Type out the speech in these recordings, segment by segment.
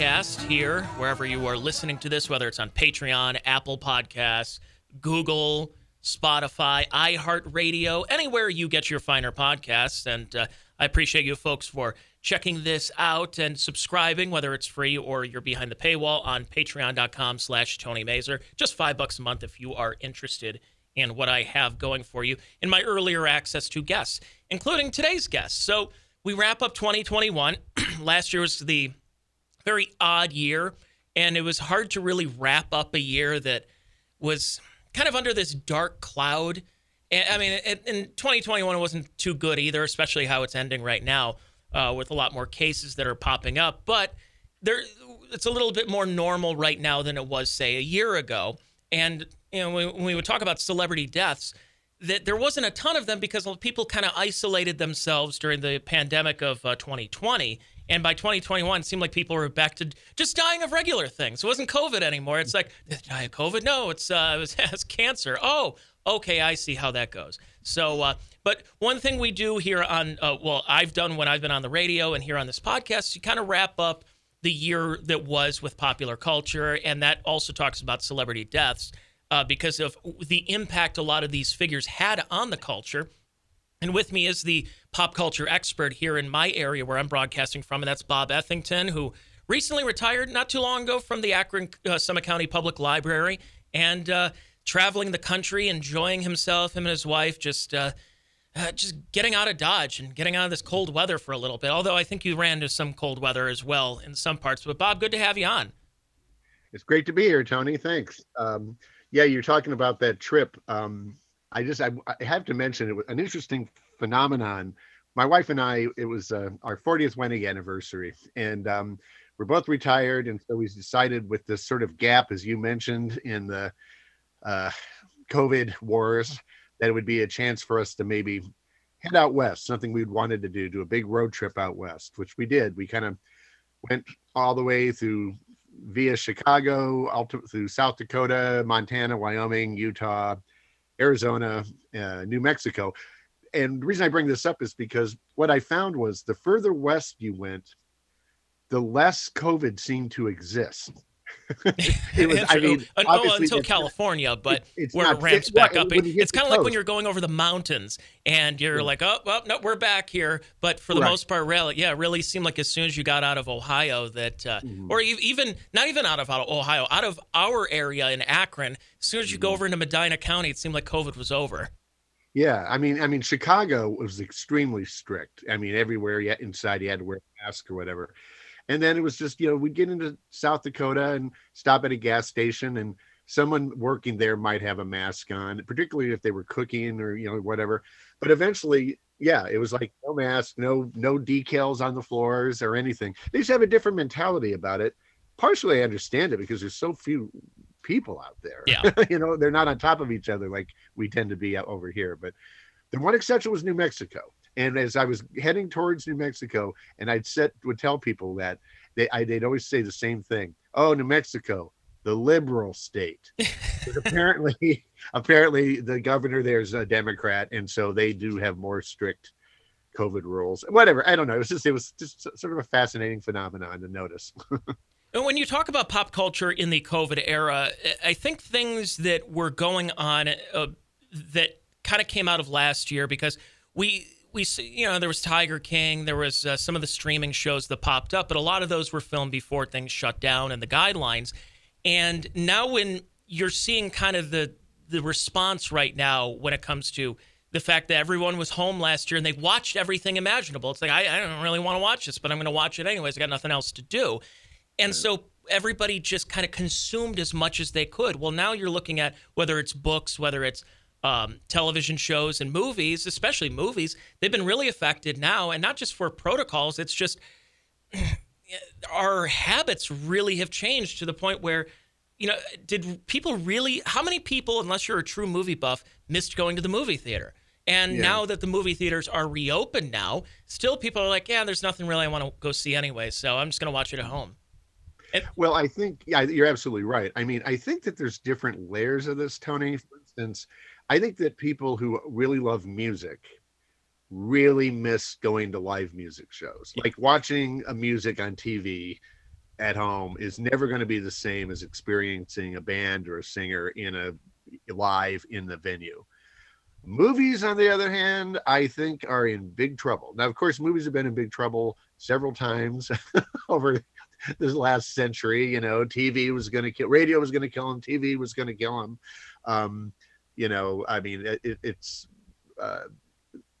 Podcast here, wherever you are listening to this, whether it's on Patreon, Apple Podcasts, Google, Spotify, iHeartRadio, anywhere you get your finer podcasts. And uh, I appreciate you folks for checking this out and subscribing, whether it's free or you're behind the paywall on patreon.com slash Tony Mazer. Just five bucks a month if you are interested in what I have going for you in my earlier access to guests, including today's guest. So we wrap up 2021. Last year was the very odd year, and it was hard to really wrap up a year that was kind of under this dark cloud. I mean, in 2021, it wasn't too good either, especially how it's ending right now uh, with a lot more cases that are popping up. But there, it's a little bit more normal right now than it was, say, a year ago. And you know, when we would talk about celebrity deaths, that there wasn't a ton of them because people kind of isolated themselves during the pandemic of uh, 2020. And by 2021, it seemed like people were back to just dying of regular things. It wasn't COVID anymore. It's like, did I die of COVID? No, it's, uh, it was, it's cancer. Oh, okay, I see how that goes. So, uh, but one thing we do here on, uh, well, I've done when I've been on the radio and here on this podcast, you kind of wrap up the year that was with popular culture. And that also talks about celebrity deaths uh, because of the impact a lot of these figures had on the culture. And with me is the pop culture expert here in my area where I'm broadcasting from, and that's Bob Ethington, who recently retired not too long ago from the Akron uh, Summit County Public Library and uh, traveling the country, enjoying himself, him and his wife, just. Uh, uh, just getting out of Dodge and getting out of this cold weather for a little bit. Although I think you ran into some cold weather as well in some parts. But Bob, good to have you on. It's great to be here, Tony. Thanks. Um, yeah, you're talking about that trip. Um, I just I, I, have to mention it was an interesting phenomenon. My wife and I, it was uh, our 40th wedding anniversary, and um, we're both retired, and so we decided with this sort of gap, as you mentioned, in the uh, COVID wars, that it would be a chance for us to maybe head out west, something we'd wanted to do, do a big road trip out west, which we did. We kind of went all the way through via Chicago through South Dakota, Montana, Wyoming, Utah, Arizona, uh, New Mexico. And the reason I bring this up is because what I found was the further west you went, the less COVID seemed to exist. it was, I mean, oh, until California, but it's where not, it ramps back up. It's kind of like when you're going over the mountains and you're yeah. like, oh, well, no, we're back here. But for the right. most part, really, yeah, it really seemed like as soon as you got out of Ohio that, uh, mm-hmm. or even not even out of Ohio, out of our area in Akron, as soon as you mm-hmm. go over into Medina County, it seemed like COVID was over. Yeah, I mean, I mean, Chicago was extremely strict. I mean, everywhere you inside you had to wear a mask or whatever. And then it was just, you know, we'd get into South Dakota and stop at a gas station and someone working there might have a mask on, particularly if they were cooking or, you know, whatever. But eventually, yeah, it was like no mask, no, no decals on the floors or anything. They just have a different mentality about it. Partially I understand it because there's so few people out there. Yeah. you know, they're not on top of each other like we tend to be over here. But the one exception was New Mexico. And as I was heading towards New Mexico, and I'd set would tell people that they I, they'd always say the same thing. Oh, New Mexico, the liberal state. apparently, apparently the governor there's a Democrat, and so they do have more strict COVID rules. Whatever. I don't know. It was just it was just sort of a fascinating phenomenon to notice. And when you talk about pop culture in the COVID era, I think things that were going on uh, that kind of came out of last year because we we see, you know, there was Tiger King, there was uh, some of the streaming shows that popped up, but a lot of those were filmed before things shut down and the guidelines. And now, when you're seeing kind of the the response right now when it comes to the fact that everyone was home last year and they watched everything imaginable, it's like I, I don't really want to watch this, but I'm going to watch it anyways. I got nothing else to do, and so everybody just kind of consumed as much as they could. Well, now you're looking at whether it's books, whether it's um, television shows and movies, especially movies, they've been really affected now. And not just for protocols, it's just our habits really have changed to the point where, you know, did people really, how many people, unless you're a true movie buff, missed going to the movie theater? And yeah. now that the movie theaters are reopened now, still people are like, yeah, there's nothing really I want to go see anyway. So I'm just going to watch it at home. And- well, I think, yeah, you're absolutely right. I mean, I think that there's different layers of this, Tony. For instance, I think that people who really love music really miss going to live music shows. Like watching a music on TV at home is never going to be the same as experiencing a band or a singer in a live in the venue. Movies, on the other hand, I think are in big trouble. Now, of course, movies have been in big trouble several times over this last century. You know, TV was going to kill, radio was going to kill them, TV was going to kill them. Um, you know, I mean, it, it's uh,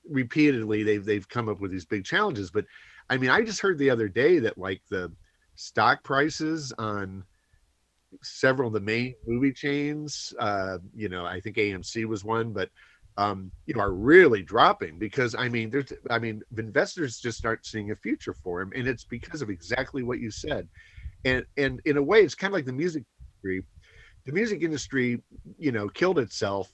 repeatedly they've they've come up with these big challenges. But I mean, I just heard the other day that like the stock prices on several of the main movie chains, uh, you know, I think AMC was one, but um, you know, are really dropping because I mean, there's, I mean, investors just aren't seeing a future for him, and it's because of exactly what you said, and and in a way, it's kind of like the music industry. The music industry, you know, killed itself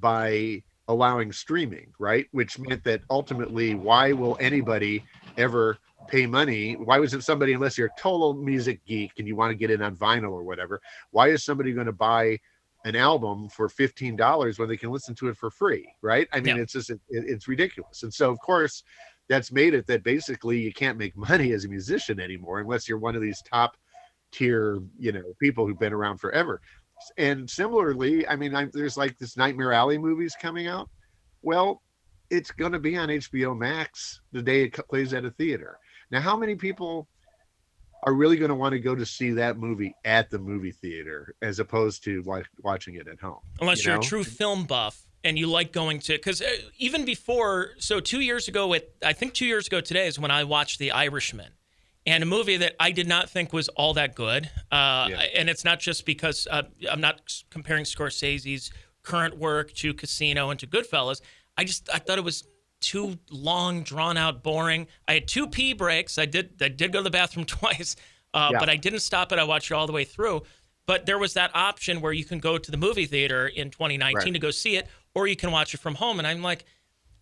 by allowing streaming, right? Which meant that ultimately, why will anybody ever pay money? Why was it somebody, unless you're a total music geek and you want to get in on vinyl or whatever, why is somebody going to buy an album for $15 when they can listen to it for free, right? I mean, yeah. it's just, it, it's ridiculous. And so, of course, that's made it that basically you can't make money as a musician anymore unless you're one of these top tier, you know, people who've been around forever and similarly, I mean, I, there's like this Nightmare Alley movies coming out. Well, it's going to be on HBO Max the day it plays at a theater. Now, how many people are really going to want to go to see that movie at the movie theater as opposed to like watching it at home? Unless you are a true film buff and you like going to, because uh, even before, so two years ago, I think two years ago today is when I watched The Irishman and a movie that I did not think was all that good. Uh, yeah. And it's not just because uh, I'm not comparing Scorsese's current work to Casino and to Goodfellas. I just I thought it was too long, drawn out, boring. I had two pee breaks. I did I did go to the bathroom twice, uh, yeah. but I didn't stop it. I watched it all the way through. But there was that option where you can go to the movie theater in 2019 right. to go see it, or you can watch it from home. And I'm like,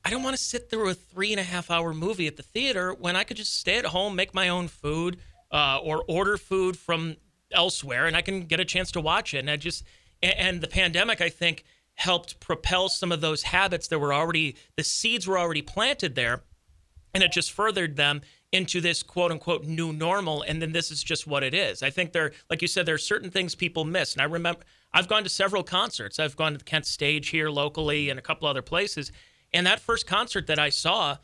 I don't want to sit through a three and a half hour movie at the theater when I could just stay at home, make my own food, uh, or order food from elsewhere, and I can get a chance to watch it. And I just and the pandemic, I think, helped propel some of those habits that were already the seeds were already planted there, and it just furthered them into this quote unquote new normal. And then this is just what it is. I think there, like you said, there are certain things people miss. And I remember I've gone to several concerts. I've gone to the Kent Stage here locally and a couple other places. And that first concert that I saw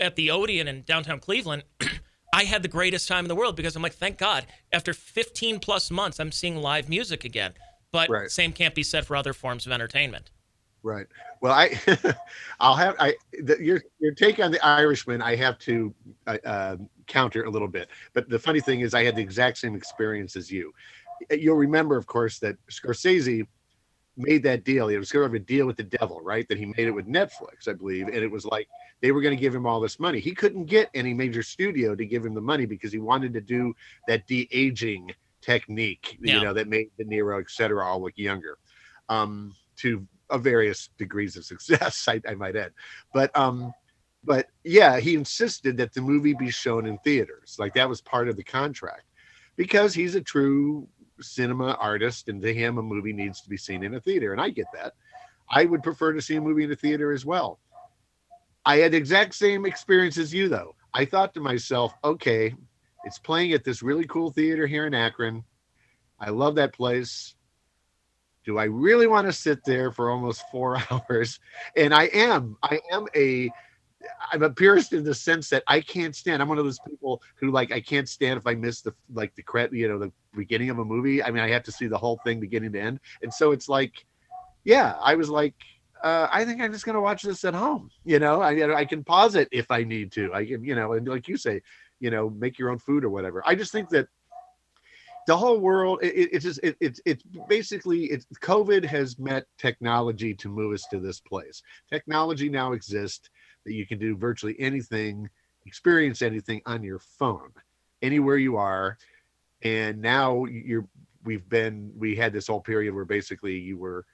at the Odeon in downtown Cleveland, I had the greatest time in the world because I'm like, thank God, after 15 plus months, I'm seeing live music again. But right. same can't be said for other forms of entertainment. Right. Well, I, I'll have I the, your your take on the Irishman. I have to uh, uh, counter a little bit. But the funny thing is, I had the exact same experience as you. You'll remember, of course, that Scorsese made that deal. It was sort of a deal with the devil, right? That he made it with Netflix, I believe. And it was like they were going to give him all this money. He couldn't get any major studio to give him the money because he wanted to do that de aging technique, yeah. you know, that made De Niro, et cetera, all look younger um, to various degrees of success, I, I might add. But, um, but yeah, he insisted that the movie be shown in theaters. Like that was part of the contract because he's a true cinema artist, and to him, a movie needs to be seen in a theater. And I get that. I would prefer to see a movie in a theater as well. I had the exact same experience as you, though. I thought to myself, okay, it's playing at this really cool theater here in Akron. I love that place. Do I really want to sit there for almost four hours? And I am. I am a I'm a purist in the sense that I can't stand. I'm one of those people who like I can't stand if I miss the like the credit, you know, the beginning of a movie. I mean, I have to see the whole thing beginning to end, and so it's like, yeah, I was like, uh, I think I'm just gonna watch this at home. You know, I I can pause it if I need to. I can, you know, and like you say, you know, make your own food or whatever. I just think that the whole world it, it's just it, it's it's basically it's covid has met technology to move us to this place technology now exists that you can do virtually anything, experience anything on your phone, anywhere you are. And now you're we've been we had this whole period where basically you were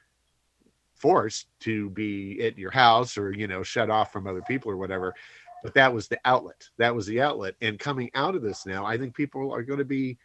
forced to be at your house or you know shut off from other people or whatever. But that was the outlet. That was the outlet. And coming out of this now i think people are going to be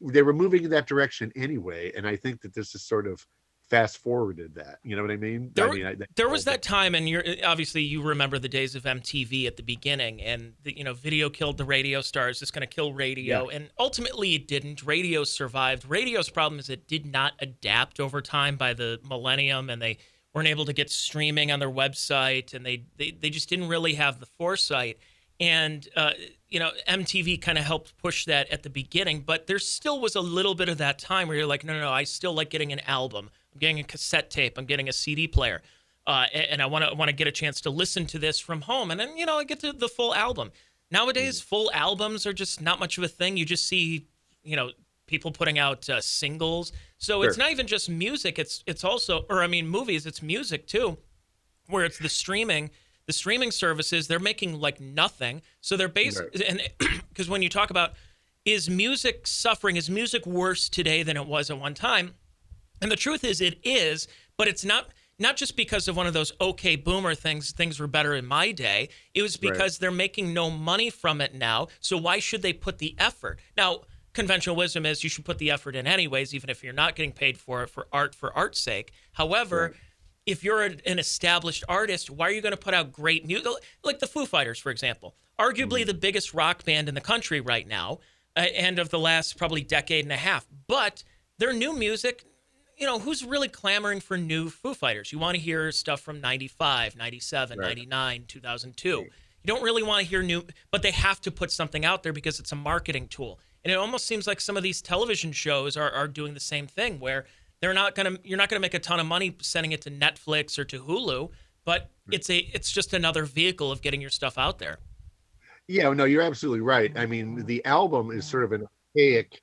they were moving in that direction anyway. And i think that this is sort of fast forwarded that. You know what I mean? There, I mean, I, there was that time, and you're obviously you remember the days of MTV at the beginning, and the, you know, video killed the radio stars. It's going to kill radio, yeah. and ultimately it didn't. Radio survived. Radio's problem is it did not adapt over time by the millennium, and they weren't able to get streaming on their website, and they they, they just didn't really have the foresight. And uh, you know, MTV kind of helped push that at the beginning, but there still was a little bit of that time where you're like, no, no, no, I still like getting an album. I'm getting a cassette tape. I'm getting a CD player, uh, and I want to want to get a chance to listen to this from home, and then you know I get to the full album. Nowadays, mm-hmm. full albums are just not much of a thing. You just see, you know, people putting out uh, singles. So sure. it's not even just music. It's it's also, or I mean, movies. It's music too, where it's the streaming. The streaming services they're making like nothing. So they're based right. and because when you talk about is music suffering, is music worse today than it was at one time? And the truth is, it is, but it's not not just because of one of those okay boomer things things were better in my day it was because right. they're making no money from it now so why should they put the effort now conventional wisdom is you should put the effort in anyways even if you're not getting paid for it for art for art's sake however right. if you're an established artist why are you going to put out great music like the foo fighters for example arguably mm-hmm. the biggest rock band in the country right now uh, and of the last probably decade and a half but their new music you know, who's really clamoring for new Foo Fighters? You want to hear stuff from 95, 97, right. 99, 2002. Right. You don't really want to hear new, but they have to put something out there because it's a marketing tool. And it almost seems like some of these television shows are, are doing the same thing where they're not going to, you're not going to make a ton of money sending it to Netflix or to Hulu, but hmm. it's a, it's just another vehicle of getting your stuff out there. Yeah, no, you're absolutely right. I mean, the album is sort of an archaic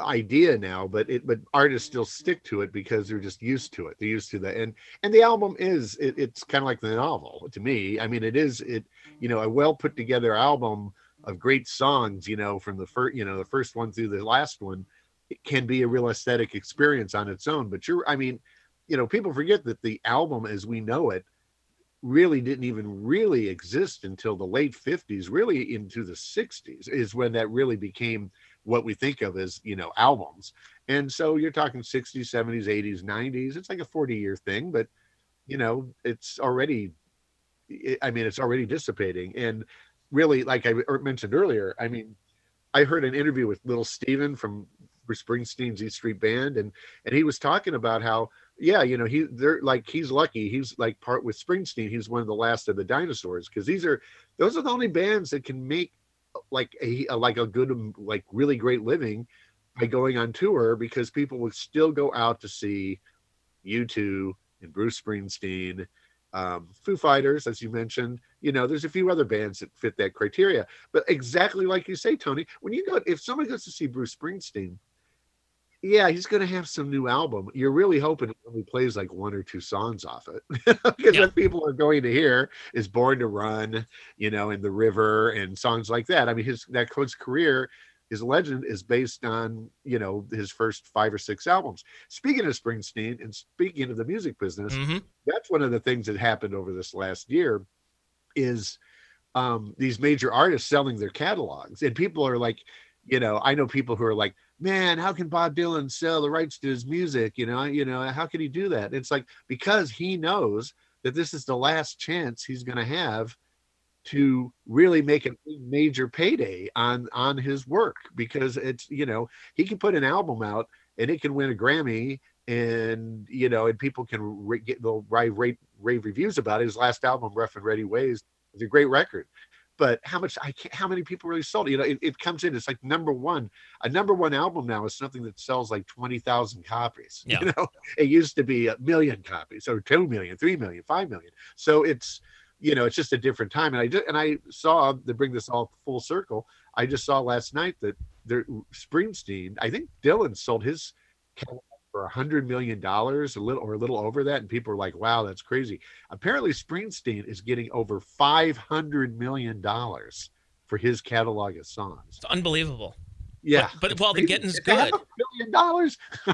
idea now but it but artists still stick to it because they're just used to it. They're used to that and and the album is it, it's kind of like the novel to me. I mean it is it you know a well put together album of great songs you know from the first you know the first one through the last one it can be a real aesthetic experience on its own. But you're i mean you know people forget that the album as we know it really didn't even really exist until the late 50s really into the 60s is when that really became what we think of as you know albums. And so you're talking 60s 70s 80s 90s it's like a 40 year thing but you know it's already eh, i mean it's already dissipating. And really like i er, mentioned earlier i mean i heard an interview with little steven from springsteen's east street band and and he was talking about how yeah you know he they're like he's lucky. He's like part with springsteen. He's one of the last of the dinosaurs because these are those are the only bands that can make like a, like a good like really great living by going on tour because people would still go out to see U2 and Bruce Springsteen, um, Foo Fighters, as you mentioned. You know, there's a few other bands that fit that criteria. But exactly like you say, Tony, when you go, if somebody goes to see Bruce Springsteen, yeah, he's going to have some new album. You're really hoping he only plays like one or two songs off it, because yeah. what people are going to hear is "Born to Run," you know, "In "The River" and songs like that. I mean, his that code's career, his legend is based on you know his first five or six albums. Speaking of Springsteen and speaking of the music business, mm-hmm. that's one of the things that happened over this last year, is um, these major artists selling their catalogs, and people are like, you know, I know people who are like man, how can Bob Dylan sell the rights to his music? You know, you know, how can he do that? It's like because he knows that this is the last chance he's going to have to really make a major payday on on his work because it's you know he can put an album out and it can win a Grammy and you know and people can re- get they'll write rave, rave reviews about it. His last album, Rough and Rowdy Ways, is a great record but how much I can't, how many people really sold it? You know, it, it, comes in. It's like number one. A number one album now is something that sells like twenty thousand copies. Yeah. You know, it used to be a million copies, or two million, three million, five million. So it's you know, it's just a different time. And I just and I saw to bring this all full circle. I just saw last night that there Springsteen. I think Dylan sold his for a hundred million dollars, a little or a little over that, and people are like, "Wow, that's crazy." Apparently, Springsteen is getting over five hundred million dollars for his catalog of songs. It's unbelievable. Yeah, but, but well, the getting's good. Million dollars.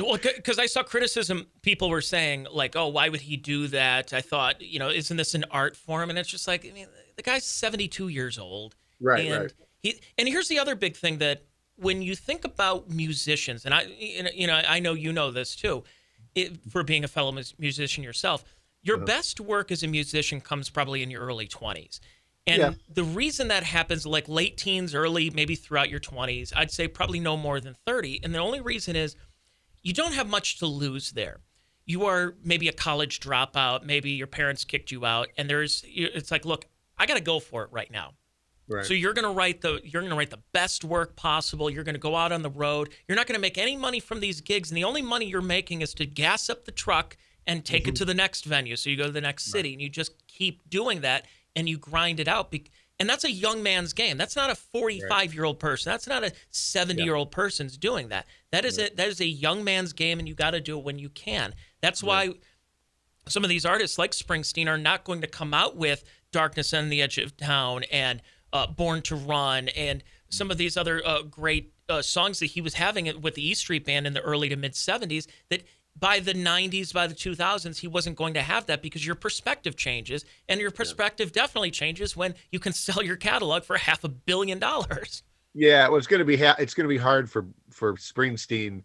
well, because I saw criticism, people were saying like, "Oh, why would he do that?" I thought, you know, isn't this an art form? And it's just like, I mean, the guy's seventy-two years old, right? And right. he and here's the other big thing that when you think about musicians, and I, you know, I know you know this too, it, for being a fellow musician yourself, your uh-huh. best work as a musician comes probably in your early 20s. And yeah. the reason that happens, like late teens, early, maybe throughout your 20s, I'd say probably no more than 30. And the only reason is you don't have much to lose there. You are maybe a college dropout, maybe your parents kicked you out, and there's, it's like, look, I got to go for it right now. Right. So you're going to write the you're going to write the best work possible. You're going to go out on the road. You're not going to make any money from these gigs, and the only money you're making is to gas up the truck and take mm-hmm. it to the next venue. So you go to the next city, right. and you just keep doing that, and you grind it out. And that's a young man's game. That's not a 45 year old person. That's not a 70 year old person's doing that. That is a that is a young man's game, and you got to do it when you can. That's why some of these artists like Springsteen are not going to come out with "Darkness on the Edge of Town" and uh, Born to Run, and some of these other uh, great uh, songs that he was having with the E Street Band in the early to mid 70s that by the 90s, by the 2000s, he wasn't going to have that because your perspective changes. And your perspective yeah. definitely changes when you can sell your catalog for half a billion dollars. Yeah, well, it's going to be ha- it's going to be hard for for Springsteen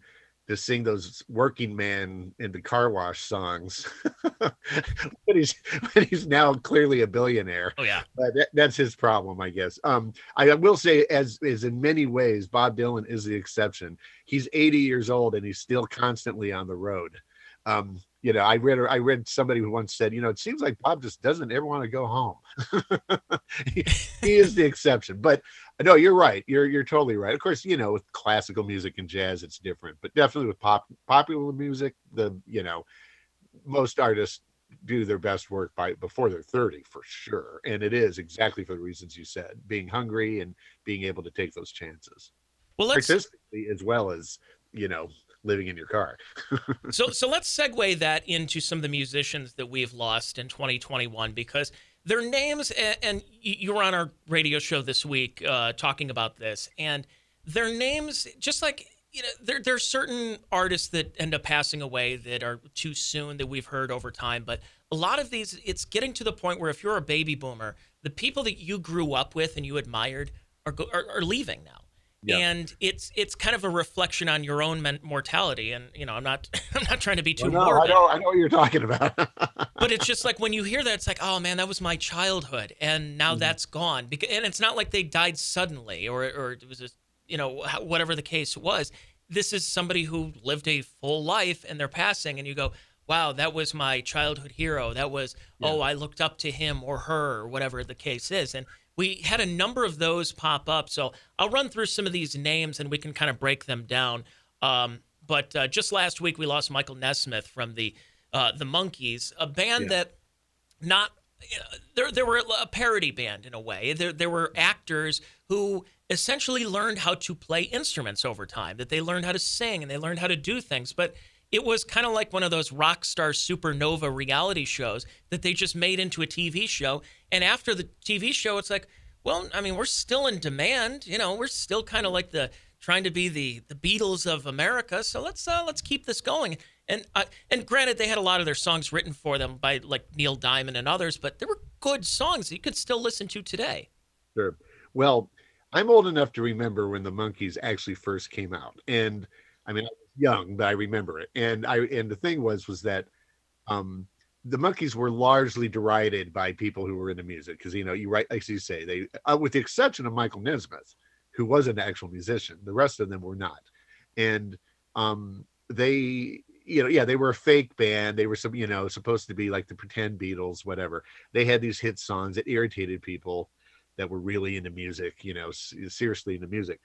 to sing those working man in the car wash songs. But he's but he's now clearly a billionaire. Oh yeah. But that, that's his problem i guess. Um i will say as is in many ways bob dylan is the exception. He's 80 years old and he's still constantly on the road. Um you know, I read I read somebody who once said, you know, it seems like Bob just doesn't ever want to go home. he, he, is the exception, but no, you're right. You're you're totally right. Of course, you know, with classical music and jazz, it's different, but definitely with pop popular music, the you know, most artists do their best work by before they're 30 for sure, and it is exactly for the reasons you said, being hungry and being able to take those chances. Well, let's artistically as well as you know living in your car. so so let's segue that into some of the musicians that we've lost in 2021 because their names and, and you were on our radio show this week uh, talking about this and their names just like you know there there are certain artists that end up passing away that are too soon that we've heard over time but a lot of these it's getting to the point where if you're a baby boomer the people that you grew up with and you admired are, are, are leaving now Yep. and it's it's kind of a reflection on your own men- mortality. And you know i'm not i'm not trying to be too well, no, morbid, I know, I know what you're talking about. But it's just like when you hear that it's like oh man that was my childhood. And now mm-hmm. that's gone. Because and it's not like they died suddenly or or it was just you know whatever the case was. This is somebody who lived a full life and they're passing and you go wow that was my childhood hero. That was yeah. oh i looked up to him or her or whatever the case is. And we had a number of those pop up. So I'll run through some of these names and we can kind of break them down. Um, but uh, just last week we lost Michael Nesmith from the uh, the Monkees, a band yeah. that not you know, there there were a parody band in a way. There there were actors who essentially learned how to play instruments over time. That they learned how to sing and they learned how to do things, but it was kind of like one of those rock star supernova reality shows that they just made into a TV show. And after the TV show, it's like, well, I mean, we're still in demand. You know, we're still kind of like the trying to be the the Beatles of America. So let's uh, let's keep this going. And uh, and granted, they had a lot of their songs written for them by like Neil Diamond and others, but they were good songs that you could still listen to today. Sure. Well, I'm old enough to remember when the Monkees actually first came out, and I mean, young, but I remember it. And I and the thing was was that um the monkeys were largely derided by people who were into music because you know you write like you say they uh, with the exception of Michael Nesmith who was an actual musician the rest of them were not. And um they you know yeah they were a fake band. They were some you know supposed to be like the pretend Beatles whatever. They had these hit songs that irritated people that were really into music you know seriously into music.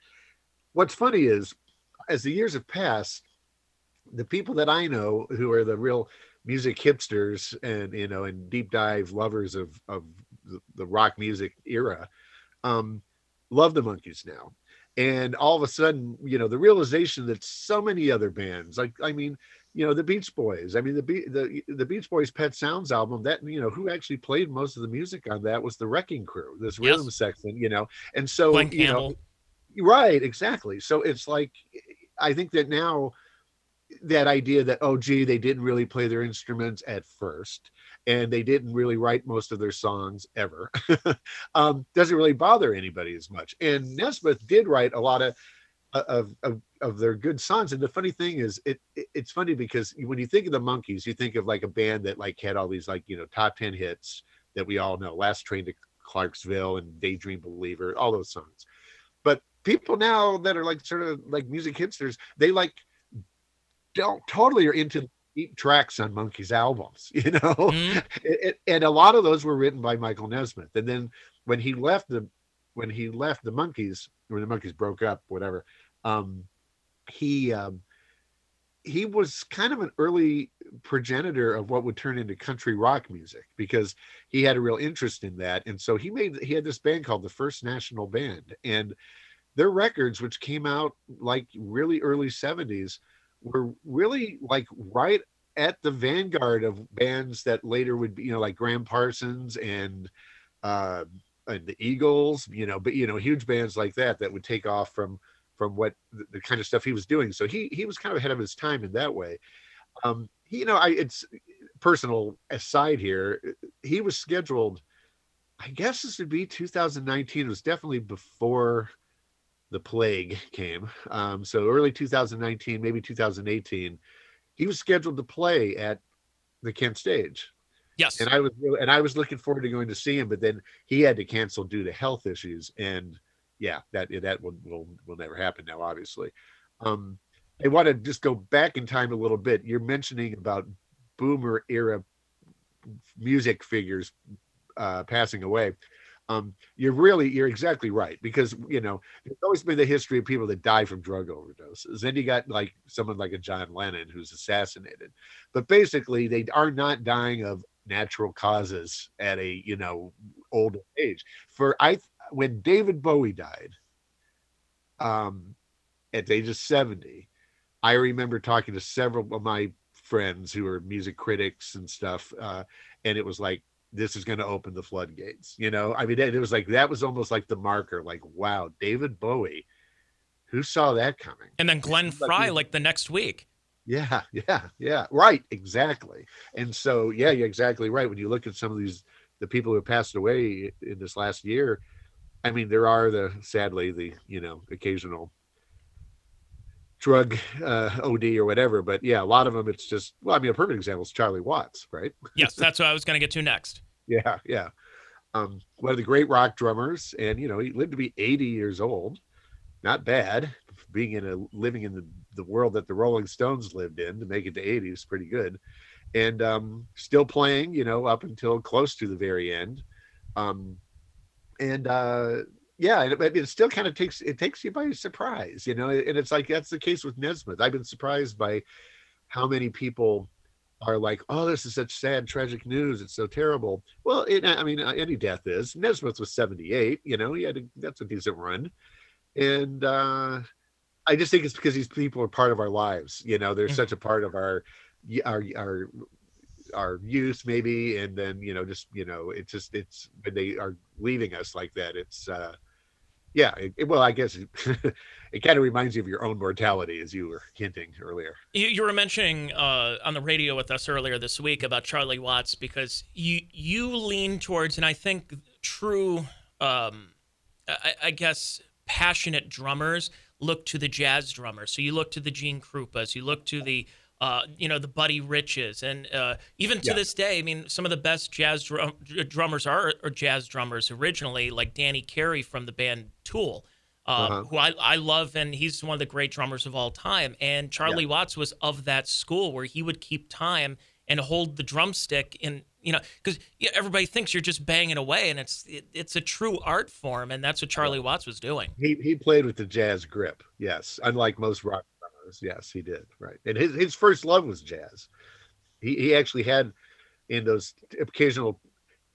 What's funny is as the years have passed, the people that I know who are the real music hipsters and you know and deep dive lovers of of the, the rock music era um love the Monkees now and all of a sudden you know the realization that so many other bands like i mean you know the beach boys i mean the the the beach boys pet sounds album that you know who actually played most of the music on that was the wrecking crew this rhythm yes. section you know and so Glenn you Campbell. know right exactly so it's like I think that now that idea that oh gee they didn't really play their instruments at first and they didn't really write most of their songs ever um, doesn't really bother anybody as much and nesmith did write a lot of of, of of their good songs. And the funny thing is, it, it, it's funny because when you think of the Monkees, you think of like a band that like had all these like you know top ten hits that we all know, "Last Train to Clarksville" and "Daydream Believer," all those songs. People now that are like sort of like music hipsters, they like don't totally are into deep tracks on Monkees albums, you know, mm-hmm. it, and a lot of those were written by Michael Nesmith. And then when he left the when he left the Monkees, when the Monkees broke up, whatever, um, he um, he was kind of an early progenitor of what would turn into country rock music because he had a real interest in that and so he made he had this band called the first national band and their records which came out like really early 70s were really like right at the vanguard of bands that later would be you know like Gram Parsons and uh and the Eagles you know but you know huge bands like that that would take off from from what the, the, kind of stuff he was doing. So he he was kind of ahead of his time in that way. Um, he, you know, I it's personal aside here. He was scheduled. I guess this would be 2019. It was definitely before the plague came. Um, so early 2019, maybe 2018. He was scheduled to play at the Kent stage. Yes. And I was and I was looking forward to going to see him, but then he had to cancel due to health issues. And yeah, that that will will will never happen now. Obviously, um, I want to just go back in time a little bit. You're mentioning about boomer era music figures uh, passing away. Um, you're really you're exactly right because you know there's always been the history of people that die from drug overdoses. Then you got like someone like a John Lennon who's assassinated, but basically they are not dying of natural causes at a you know older age. For I when David Bowie died, um, at the age of 70, I remember talking to several of my friends who are music critics and stuff. Uh, and it was like, this is going to open the floodgates. You know, I mean, it was like, that was almost like the marker, like, wow, David Bowie, who saw that coming? And then Glenn Frey, like, like the next week. Yeah, yeah, yeah. Right, exactly. And so, yeah, you're exactly right. When you look at some of these, the people who passed away in this last year, I mean, there are the sadly the you know occasional drug uh, OD or whatever, but yeah, a lot of them it's just well, I mean, a perfect example is Charlie Watts, right? yes, that's what I was going to get to next. yeah, yeah. Um, one of the great rock drummers, and you know, he lived to be 80 years old. Not bad, being in a living in the, the world that the Rolling Stones lived in to make it to 80 is pretty good, and um, still playing, you know, up until close to the very end. Um, and uh yeah, it, it still kind of takes it takes you by surprise, you know. And it's like that's the case with Nesmith. I've been surprised by how many people are like, "Oh, this is such sad, tragic news. It's so terrible." Well, it, I mean, uh, any death is. Nesmith was seventy-eight. You know, he had a, that's a decent run, and uh, I just think it's because these people are part of our lives. You know, they're mm-hmm. such a part of our our our our youth maybe and then you know just you know it's just it's when they are leaving us like that it's uh yeah it, well i guess it, it kind of reminds you of your own mortality as you were hinting earlier. You, you were mentioning uh, on the radio with us earlier this week about charlie watts because you you lean towards and i think true um I, I guess passionate drummers look to the jazz drummers. So you look to the gene krupas you look to the uh, you know, the Buddy Riches, and uh, even to yeah. this day, I mean, some of the best jazz drum- drummers are, are, jazz drummers originally, like Danny Carey from the band Tool, uh, uh-huh. who I, I love, and he's one of the great drummers of all time. And Charlie yeah. Watts was of that school where he would keep time and hold the drumstick in, you know, because everybody thinks you're just banging away, and it's it, it's a true art form, and that's what Charlie Watts was doing. He he played with the jazz grip, yes, unlike most rock Yes, he did. Right. And his, his first love was jazz. He, he actually had in those occasional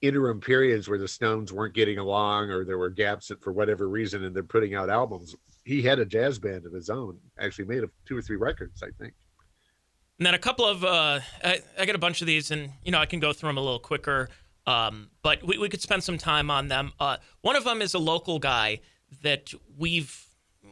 interim periods where the Stones weren't getting along or there were gaps for whatever reason and they're putting out albums. He had a jazz band of his own, actually made of two or three records, I think. And then a couple of, uh, I, I got a bunch of these and, you know, I can go through them a little quicker. Um, but we, we could spend some time on them. Uh, one of them is a local guy that we've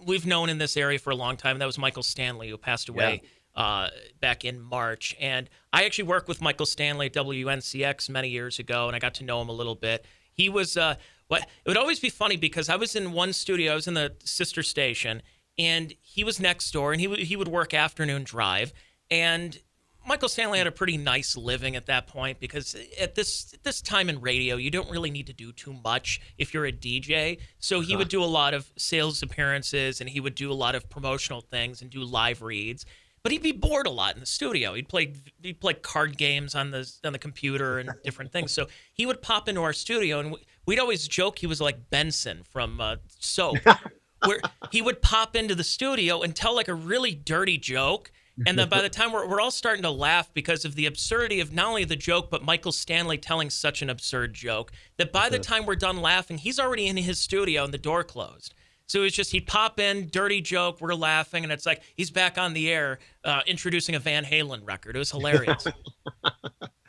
we've known in this area for a long time. That was Michael Stanley, who passed away yeah. uh, back in March. And I actually worked with Michael Stanley at WNCX many years ago, and I got to know him a little bit. He was uh, what it would always be funny because I was in one studio, I was in the sister station, and he was next door, and he would he would work afternoon drive, and Michael Stanley had a pretty nice living at that point because at this at this time in radio, you don't really need to do too much if you're a DJ. So he would do a lot of sales appearances and he would do a lot of promotional things and do live reads. But he'd be bored a lot in the studio. He'd play he'd play card games on the on the computer and different things. So he would pop into our studio and we'd always joke he was like Benson from uh, Soap, where he would pop into the studio and tell like a really dirty joke and then by the time we're, we're all starting to laugh because of the absurdity of not only the joke, but Michael Stanley telling such an absurd joke that by the time we're done laughing, he's already in his studio and the door closed. So it's just he'd pop in, dirty joke, we're laughing, and it's like he's back on the air uh, introducing a Van Halen record. It was hilarious.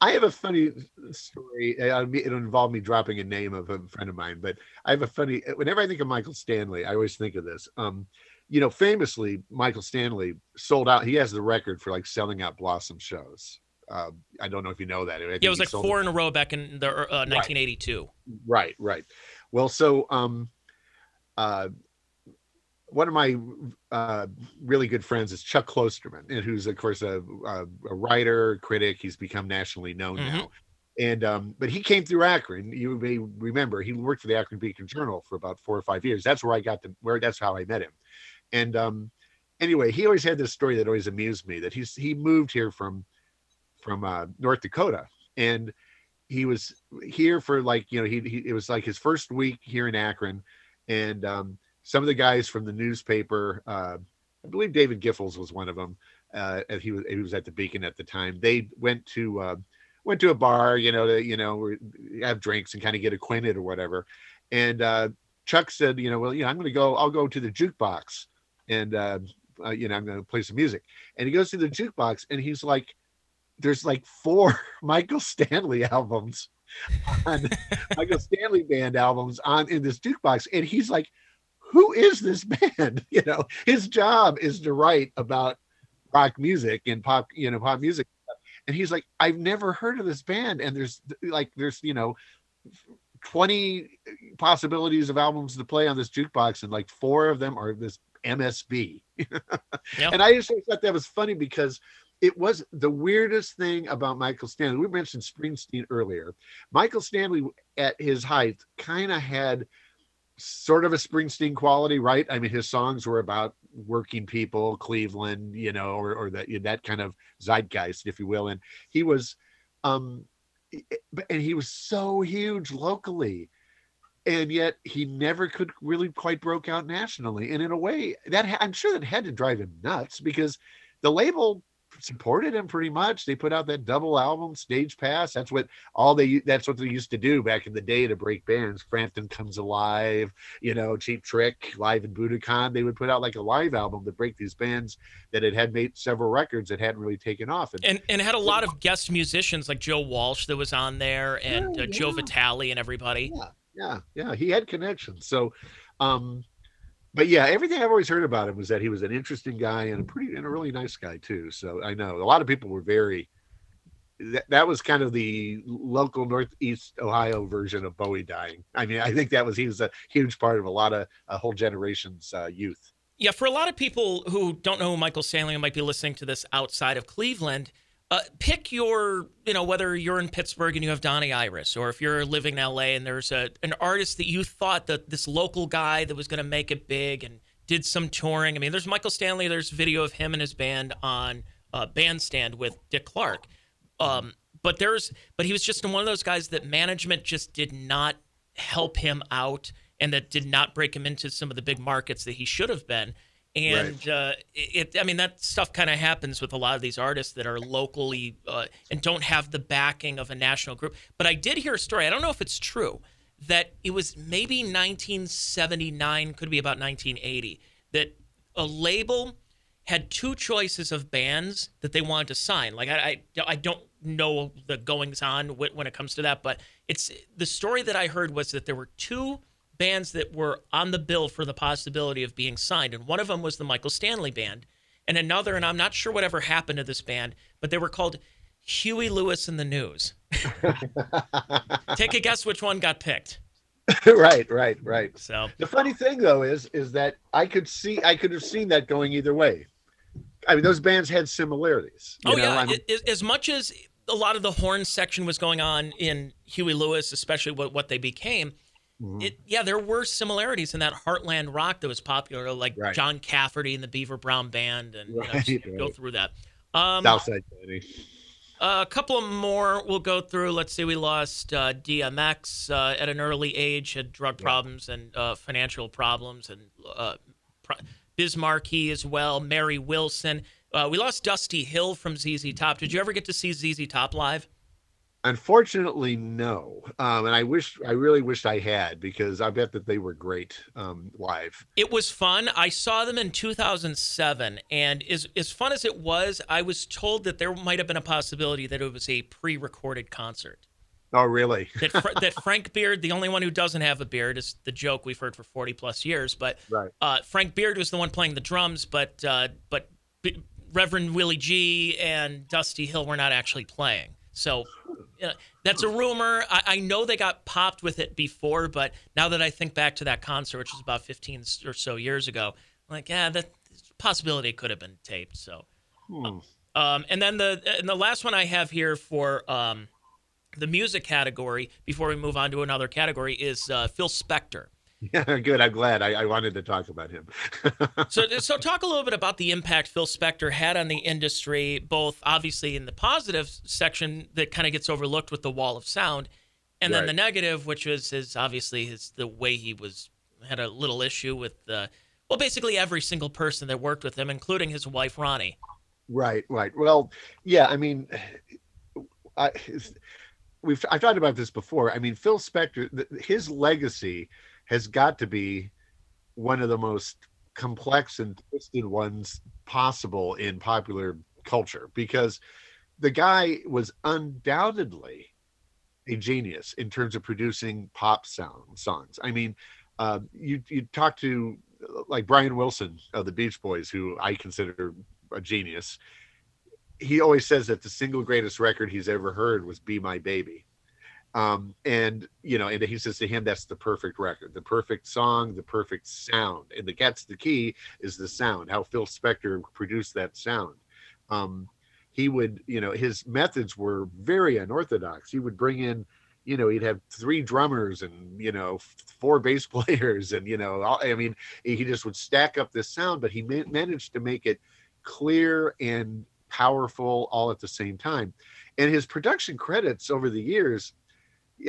I have a funny story. It'll involve me dropping a name of a friend of mine, but I have a funny. Whenever I think of Michael Stanley, I always think of this. Um, you know, famously, Michael Stanley sold out. He has the record for like selling out Blossom shows. Uh, I don't know if you know that. Yeah, it was like four in a row back in the uh, 1982. Right, right. Well, so um, uh, one of my uh, really good friends is Chuck Klosterman, and who's of course a, a, a writer, critic. He's become nationally known mm-hmm. now. And um, but he came through Akron. You may remember he worked for the Akron Beacon Journal for about four or five years. That's where I got to where. That's how I met him. And um, anyway, he always had this story that always amused me that he's he moved here from from uh, North Dakota and he was here for like you know he, he it was like his first week here in Akron and um, some of the guys from the newspaper uh, I believe David Giffels was one of them uh, he was he was at the Beacon at the time. They went to uh, went to a bar you know to you know have drinks and kind of get acquainted or whatever. And uh, Chuck said you know well you know I'm going to go I'll go to the jukebox and uh, uh, you know I'm going to play some music. And he goes to the jukebox and he's like, there's like four Michael Stanley albums on Michael Stanley band albums on in this jukebox, and he's like, who is this band? You know, his job is to write about rock music and pop, you know, pop music. And he's like, I've never heard of this band. And there's like, there's, you know, 20 possibilities of albums to play on this jukebox, and like four of them are this MSB. yep. And I just thought that was funny because it was the weirdest thing about Michael Stanley. We mentioned Springsteen earlier. Michael Stanley, at his height, kind of had sort of a Springsteen quality, right? I mean, his songs were about working people, Cleveland, you know, or, or that that kind of zeitgeist, if you will. And he was, um, and he was so huge locally and yet he never could really quite broke out nationally. And in a way, that I'm sure that had to drive him nuts because the label supported him pretty much. They put out that double album, Stage Pass. That's what all they that's what they used to do back in the day to break bands. Frampton Comes Alive, you know, Cheap Trick, Live in Budokan. They would put out like a live album to break these bands that had had made several records that hadn't really taken off. And and, and had a lot of guest musicians like Joe Walsh that was on there and yeah, uh, Joe Vitale and everybody. Yeah yeah, yeah. He had connections. So, um, but yeah, everything I've always heard about him was that he was an interesting guy and a pretty and a really nice guy too. So I know a lot of people were very. That, that was kind of the local Northeast Ohio version of Bowie dying. I mean, I think that was he was a huge part of a lot of a whole generation's uh, youth. Yeah, for a lot of people who don't know who Michael Stanley might be listening to this outside of Cleveland, uh, pick your, you know, whether you're in Pittsburgh and you have Donnie Iris, or if you're living in LA and there's a an artist that you thought that this local guy that was going to make it big and did some touring. I mean, there's Michael Stanley. There's video of him and his band on uh, Bandstand with Dick Clark. Um, but there's, but he was just one of those guys that management just did not help him out and that did not break him into some of the big markets that he should have been. And right. uh, it, I mean, that stuff kind of happens with a lot of these artists that are locally uh, and don't have the backing of a national group. But I did hear a story. I don't know if it's true that it was maybe 1979, could be about 1980, that a label had two choices of bands that they wanted to sign. Like I, I, I don't know the goings on when it comes to that, but it's the story that I heard was that there were two bands that were on the bill for the possibility of being signed. And one of them was the Michael Stanley Band. And another, and I'm not sure whatever happened to this band, but they were called Huey Lewis and the News. Take a guess which one got picked. right, right, right. So The funny thing though is is that I could see I could have seen that going either way. I mean, those bands had similarities. Oh know? yeah, I mean, It- it- as much as a lot of the horn section was going on in Huey Lewis, especially what what they became. Mhm. It yeah, there were similarities in that Heartland rock that was popular, like Right. John Cafferty and the Beaver Brown Band, and you know, Right, go through that. Um, Southside Johnny. a couple of more we'll go through. Let's see, we lost uh, DMX uh, at an early age, had drug problems and uh, financial problems, and uh, pro- Biz as well. Mary Wilson. Uh, we lost Dusty Hill from ZZ Top. Did you ever get to see ZZ Top live? Unfortunately, no. Um, and I wish I really wished I had because I bet that they were great um, live. It was fun. I saw them in 2007, and as as fun as it was, I was told that there might have been a possibility that it was a pre-recorded concert. Oh, really? That that Frank Beard, the only one who doesn't have a beard, is the joke we've heard for 40 plus years. But Right. uh, Frank Beard was the one playing the drums, but uh, but B- Reverend Willie G and Dusty Hill were not actually playing. So you know, that's a rumor. I, I know they got popped with it before, but now that I think back to that concert, which was about 15 or so years ago, I'm like, yeah, that possibility could have been taped. So, Hmm. um, and then the and the last one I have here for um, the music category before we move on to another category is uh, Phil Spector. Yeah, good. I'm glad. I, I wanted to talk about him. So, so talk a little bit about the impact Phil Spector had on the industry, both obviously in the positive section that kind of gets overlooked with the wall of sound, and then Right. the negative, which was his obviously his the way he was had a little issue with uh, well, basically every single person that worked with him, including his wife Ronnie. Right, right. Well, yeah. I mean, I, we've I've talked about this before. I mean, Phil Spector, his legacy has got to be one of the most complex and twisted ones possible in popular culture because the guy was undoubtedly a genius in terms of producing pop sound songs. I mean, uh, you you talk to like Brian Wilson of the Beach Boys, who I consider a genius. He always says that the single greatest record he's ever heard was "Be My Baby," um, and you know, and he says to him that's the perfect record, the perfect song, the perfect sound, and the that's the key is the sound. How Phil Spector produced that sound. Um, he would, you know, his methods were very unorthodox. He would bring in, you know, he'd have three drummers and you know four bass players, and you know, all, I mean, he just would stack up this sound, but he ma- managed to make it clear and powerful all at the same time. And his production credits over the years,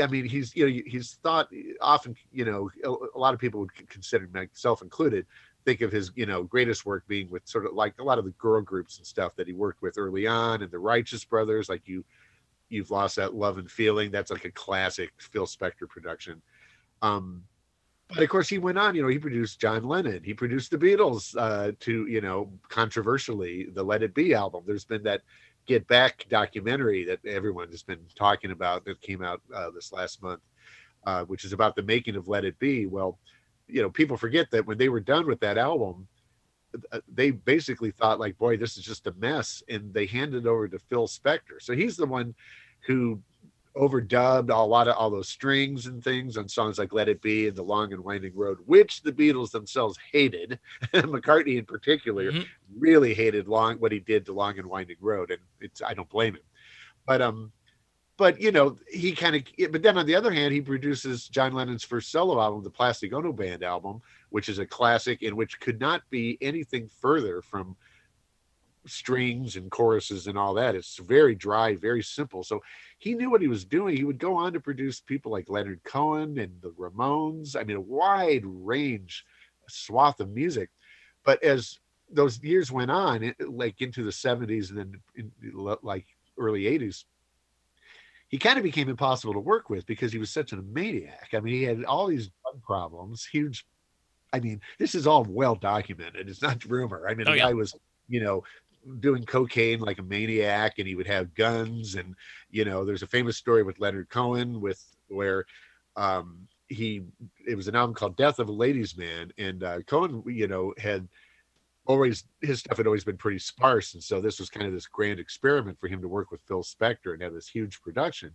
I mean, he's you know he's thought often you know a, lot of people would consider myself included think of his you know greatest work being with sort of like a lot of the girl groups and stuff that he worked with early on and the righteous brothers like you you've lost that love and feeling. That's like a classic phil spector production. Um but of course he went on you know he produced john lennon. He produced the beatles uh to you know controversially the let it be album. There's been that get back documentary that everyone has been talking about that came out uh, this last month uh, which is about the making of let it be. Well you know people forget that when they were done with that album uh, they basically thought like boy this is just a mess and they handed it over to phil spector. So he's the one who overdubbed a lot of all those strings and things on songs like let it be and the long and winding road which the beatles themselves hated mccartney in particular Mhm. really hated long what he did to long and winding road and it's i don't blame him but um but you know he kind of but then on the other hand he produces john lennon's first solo album the plastic ono band album which is a classic in which could not be anything further from strings and choruses and all that it's very dry very simple so he knew what he was doing he would go on to produce people like leonard cohen and the ramones i mean a wide range swath of music but as those years went on it, like into the 70s and then in, like early 80s he kind of became impossible to work with because he was such a maniac. I mean, he had all these drug problems, huge. I mean, this is all well documented. It's not rumor. I mean, Oh, the yeah. guy was, you know, doing cocaine like a maniac, and he would have guns. And you know, there's a famous story with Leonard Cohen with where um, he it was an album called Death of a Ladies Man, and uh, Cohen, you know, had always his stuff had always been pretty sparse and so this was kind of this grand experiment for him to work with phil spector and have this huge production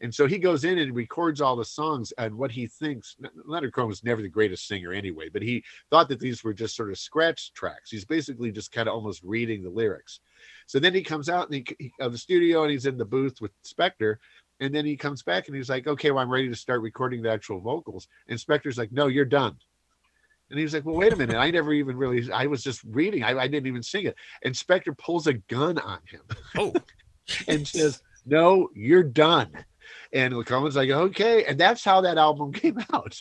And so he goes in and records all the songs and what he thinks. Leonard Cohen was never the greatest singer anyway, but he thought that these were just sort of scratch tracks. He's basically just kind of almost reading the lyrics. So then he comes out and he, of the studio and he's in the booth with Spector. And then he comes back and he's like, okay, well, I'm ready to start recording the actual vocals. And Spector's like, no, you're done. And he's like, well, wait a minute. I never even really, I was just reading. I, I didn't even sing it. And Spector pulls a gun on him. Oh. and says, no, you're done. And Cohen's like, okay. And that's how that album came out.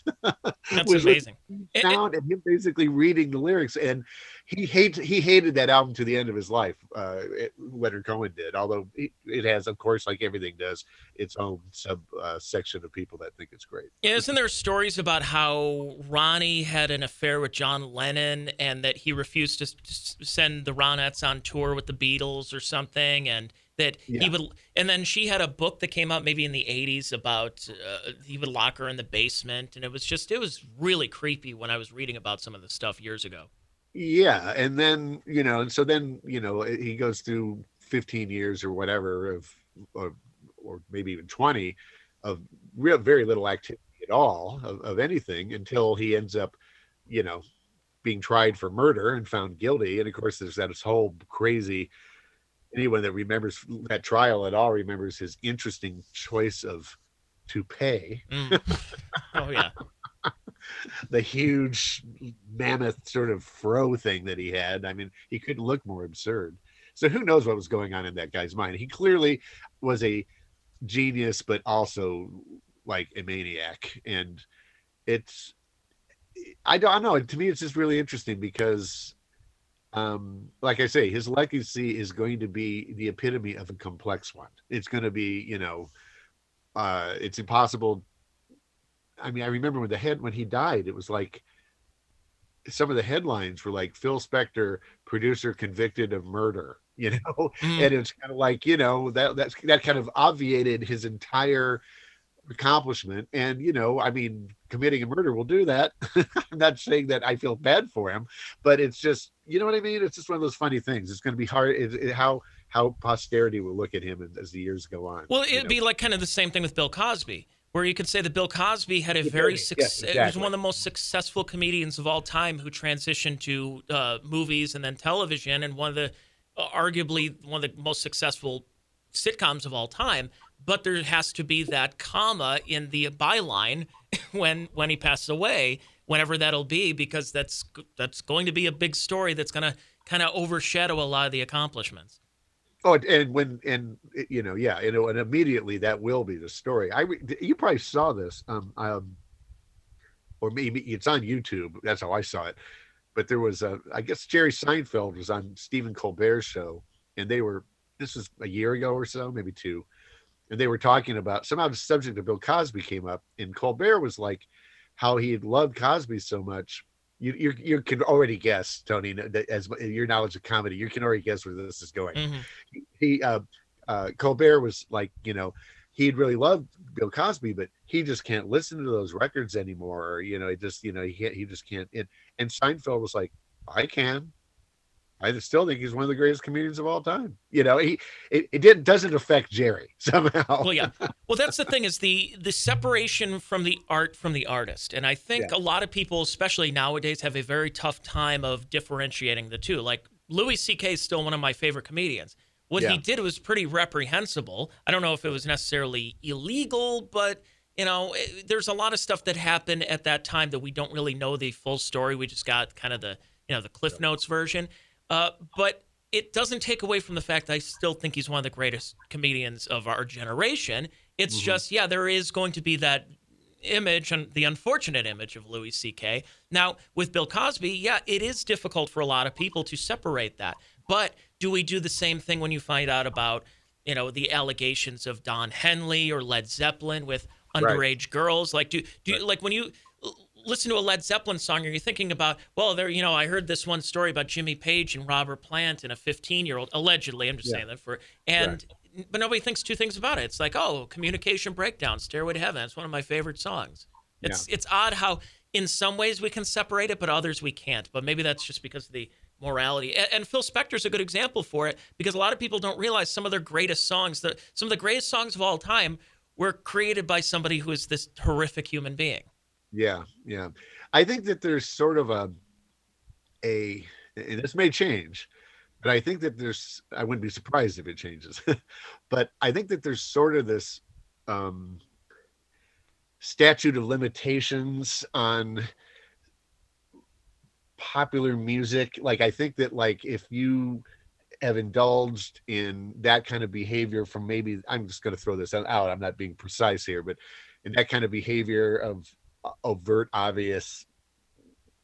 That's amazing. Sound and him basically reading the lyrics. And he hates he hated that album to the end of his life. Uh, it, Leonard Cohen did, although it, it, has, of course, like everything does, its own sub uh, section of people that think it's great. Yeah, isn't there stories about how Ronnie had an affair with John Lennon and that he refused to send the Ronettes on tour with the Beatles or something, and that yeah. he would and then she had a book that came out maybe in the 80s about uh, he would lock her in the basement and it was just it was really creepy when i was reading about some of the stuff years ago yeah and then you know and so then you know he goes through 15 years or whatever of or, or maybe even 20 of real very little activity at all of, of anything until he ends up you know being tried for murder and found guilty and of course there's that whole crazy anyone that remembers that trial at all remembers his interesting choice of toupee. Mm. Oh yeah. the huge mammoth sort of fro thing that he had. I mean, he couldn't look more absurd. So who knows what was going on in that guy's mind? He clearly was a genius, but also like a maniac. And it's I don't know. To me, it's just really interesting because um like i say his legacy is going to be the epitome of a complex one. It's going to be you know uh it's impossible. I mean i remember when the head when he died it was like some of the headlines were like phil spector producer convicted of murder you know? Mm. and it's kind of like you know that that's that kind of obviated his entire accomplishment. And, you know, I mean, committing a murder will do that. I'm not saying that I feel bad for him, but it's just, you know what I mean? It's just one of those funny things. It's going to be hard. It, it, how, how posterity will look at him as the years go on. Well, it'd know? be like kind of the same thing with Bill Cosby, where you could say that Bill Cosby had a very success. Yes, exactly. was one of the most successful comedians of all time who transitioned to uh, movies and then television, and one of the uh, arguably one of the most successful sitcoms of all time but there has to be that comma in the byline when when he passes away whenever that'll be because that's that's going to be a big story that's going to kind of overshadow a lot of the accomplishments. Oh and when and you know yeah you know and immediately that will be the story. I you probably saw this um um or maybe it's on youtube that's how i saw it. But there was a i guess jerry seinfeld was on stephen colbert's show and they were this was a year ago or so maybe two and they were talking about somehow the subject of Bill Cosby came up, and Colbert was like, how he loved Cosby so much. You you, you can already guess, Tony, as your knowledge of comedy, you can already guess where this is going. Mm-hmm. He uh, uh, Colbert was like, you know, he'd really loved Bill Cosby, but he just can't listen to those records anymore. Or, you know, he just, you know, he can't, he just can't. And, and Seinfeld was like, I can. I still think he's one of the greatest comedians of all time. You know, he it, it did, doesn't affect Jerry somehow. Well, yeah. Well, that's the thing is the the separation from the art from the artist, and I think yeah. a lot of people, especially nowadays, have a very tough time of differentiating the two. Like Louis C.K. is still one of my favorite comedians. What yeah. he did was pretty reprehensible. I don't know if it was necessarily illegal, but you know, it, there's a lot of stuff that happened at that time that we don't really know the full story. We just got kind of the you know the Cliff Notes version. Uh, but it doesn't take away from the fact that I still think he's one of the greatest comedians of our generation. It's mm-hmm. just, yeah, there is going to be that image and the unfortunate image of Louis C.K. Now, with Bill Cosby, yeah, it is difficult for a lot of people to separate that. But do we do the same thing when you find out about, you know, the allegations of Don Henley or Led Zeppelin with underage right. girls? Like, do do right. you, like when you listen to a Led Zeppelin song, are you thinking about, well, there, you know, I heard this one story about Jimmy Page and Robert Plant and a 15 year old, allegedly, I'm just yeah. saying that for, and, right. but nobody thinks two things about it. It's like, oh, communication breakdown, Stairway to Heaven. It's one of my favorite songs. It's, yeah. it's odd how in some ways we can separate it, but others we can't. But maybe that's just because of the morality. And, and Phil Spector's a good example for it because a lot of people don't realize some of their greatest songs, the, some of the greatest songs of all time were created by somebody who is this horrific human being. Yeah, yeah. I think that there's sort of a a this may change, but I think that there's I wouldn't be surprised if it changes. but I think that there's sort of this um statute of limitations on popular music. Like I think that like if you have indulged in that kind of behavior from maybe I'm just going to throw this out. I'm not being precise here, but in that kind of behavior of overt, obvious